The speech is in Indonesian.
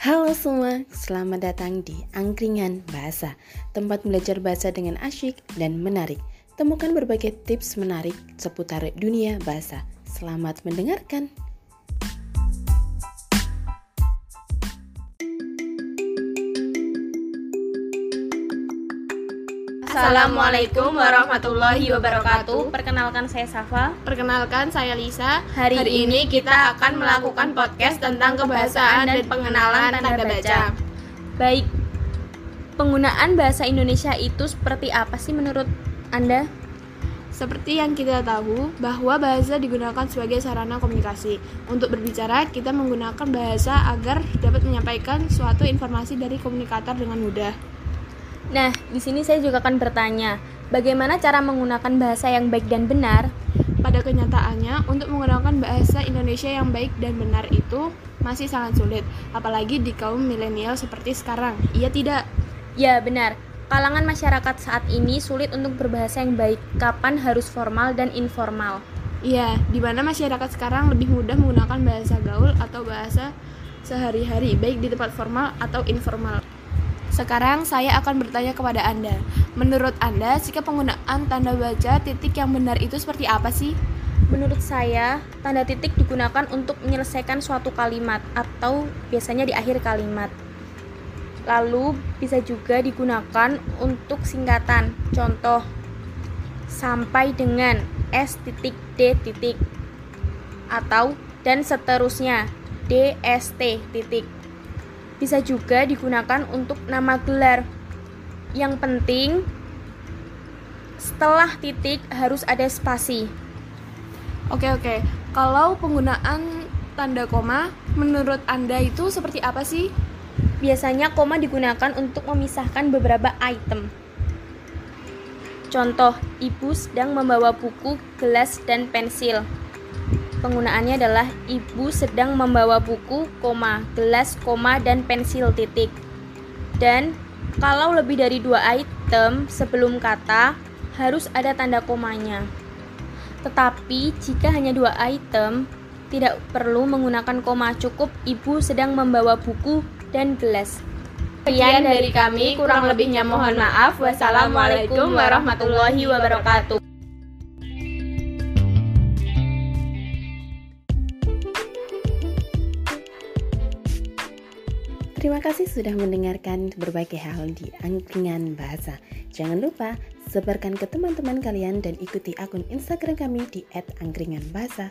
Halo semua, selamat datang di Angkringan Bahasa, tempat belajar bahasa dengan asyik dan menarik. Temukan berbagai tips menarik seputar dunia bahasa. Selamat mendengarkan. Assalamualaikum warahmatullahi wabarakatuh. Perkenalkan saya Safa. Perkenalkan saya Lisa. Hari, ini kita akan melakukan podcast tentang kebahasaan dan pengenalan tanda baca. Baik. Penggunaan bahasa Indonesia itu seperti apa sih menurut Anda? Seperti yang kita tahu, bahwa bahasa digunakan sebagai sarana komunikasi. Untuk berbicara, kita menggunakan bahasa agar dapat menyampaikan suatu informasi dari komunikator dengan mudah. Nah, di sini saya juga akan bertanya, bagaimana cara menggunakan bahasa yang baik dan benar? Pada kenyataannya, untuk menggunakan bahasa Indonesia yang baik dan benar itu masih sangat sulit, apalagi di kaum milenial seperti sekarang. Iya tidak? Ya, benar. Kalangan masyarakat saat ini sulit untuk berbahasa yang baik. Kapan harus formal dan informal? Iya, di mana masyarakat sekarang lebih mudah menggunakan bahasa gaul atau bahasa sehari-hari, baik di tempat formal atau informal. Sekarang saya akan bertanya kepada Anda. Menurut Anda, sikap penggunaan tanda baca titik yang benar itu seperti apa sih? Menurut saya, tanda titik digunakan untuk menyelesaikan suatu kalimat atau biasanya di akhir kalimat. Lalu bisa juga digunakan untuk singkatan. Contoh, sampai dengan S titik D titik atau dan seterusnya DST titik bisa juga digunakan untuk nama gelar. Yang penting, setelah titik harus ada spasi. Oke, oke. Kalau penggunaan tanda koma, menurut Anda itu seperti apa sih? Biasanya koma digunakan untuk memisahkan beberapa item. Contoh, ibu sedang membawa buku, gelas, dan pensil. Penggunaannya adalah ibu sedang membawa buku, koma, gelas, koma, dan pensil titik. Dan kalau lebih dari dua item sebelum kata, harus ada tanda komanya. Tetapi jika hanya dua item, tidak perlu menggunakan koma, cukup ibu sedang membawa buku dan gelas. Sekian dari kami, kurang lebihnya mohon maaf. Wassalamualaikum warahmatullahi wabarakatuh. Terima kasih sudah mendengarkan berbagai hal di Angkringan Bahasa. Jangan lupa sebarkan ke teman-teman kalian dan ikuti akun Instagram kami di @angkringanbahasa.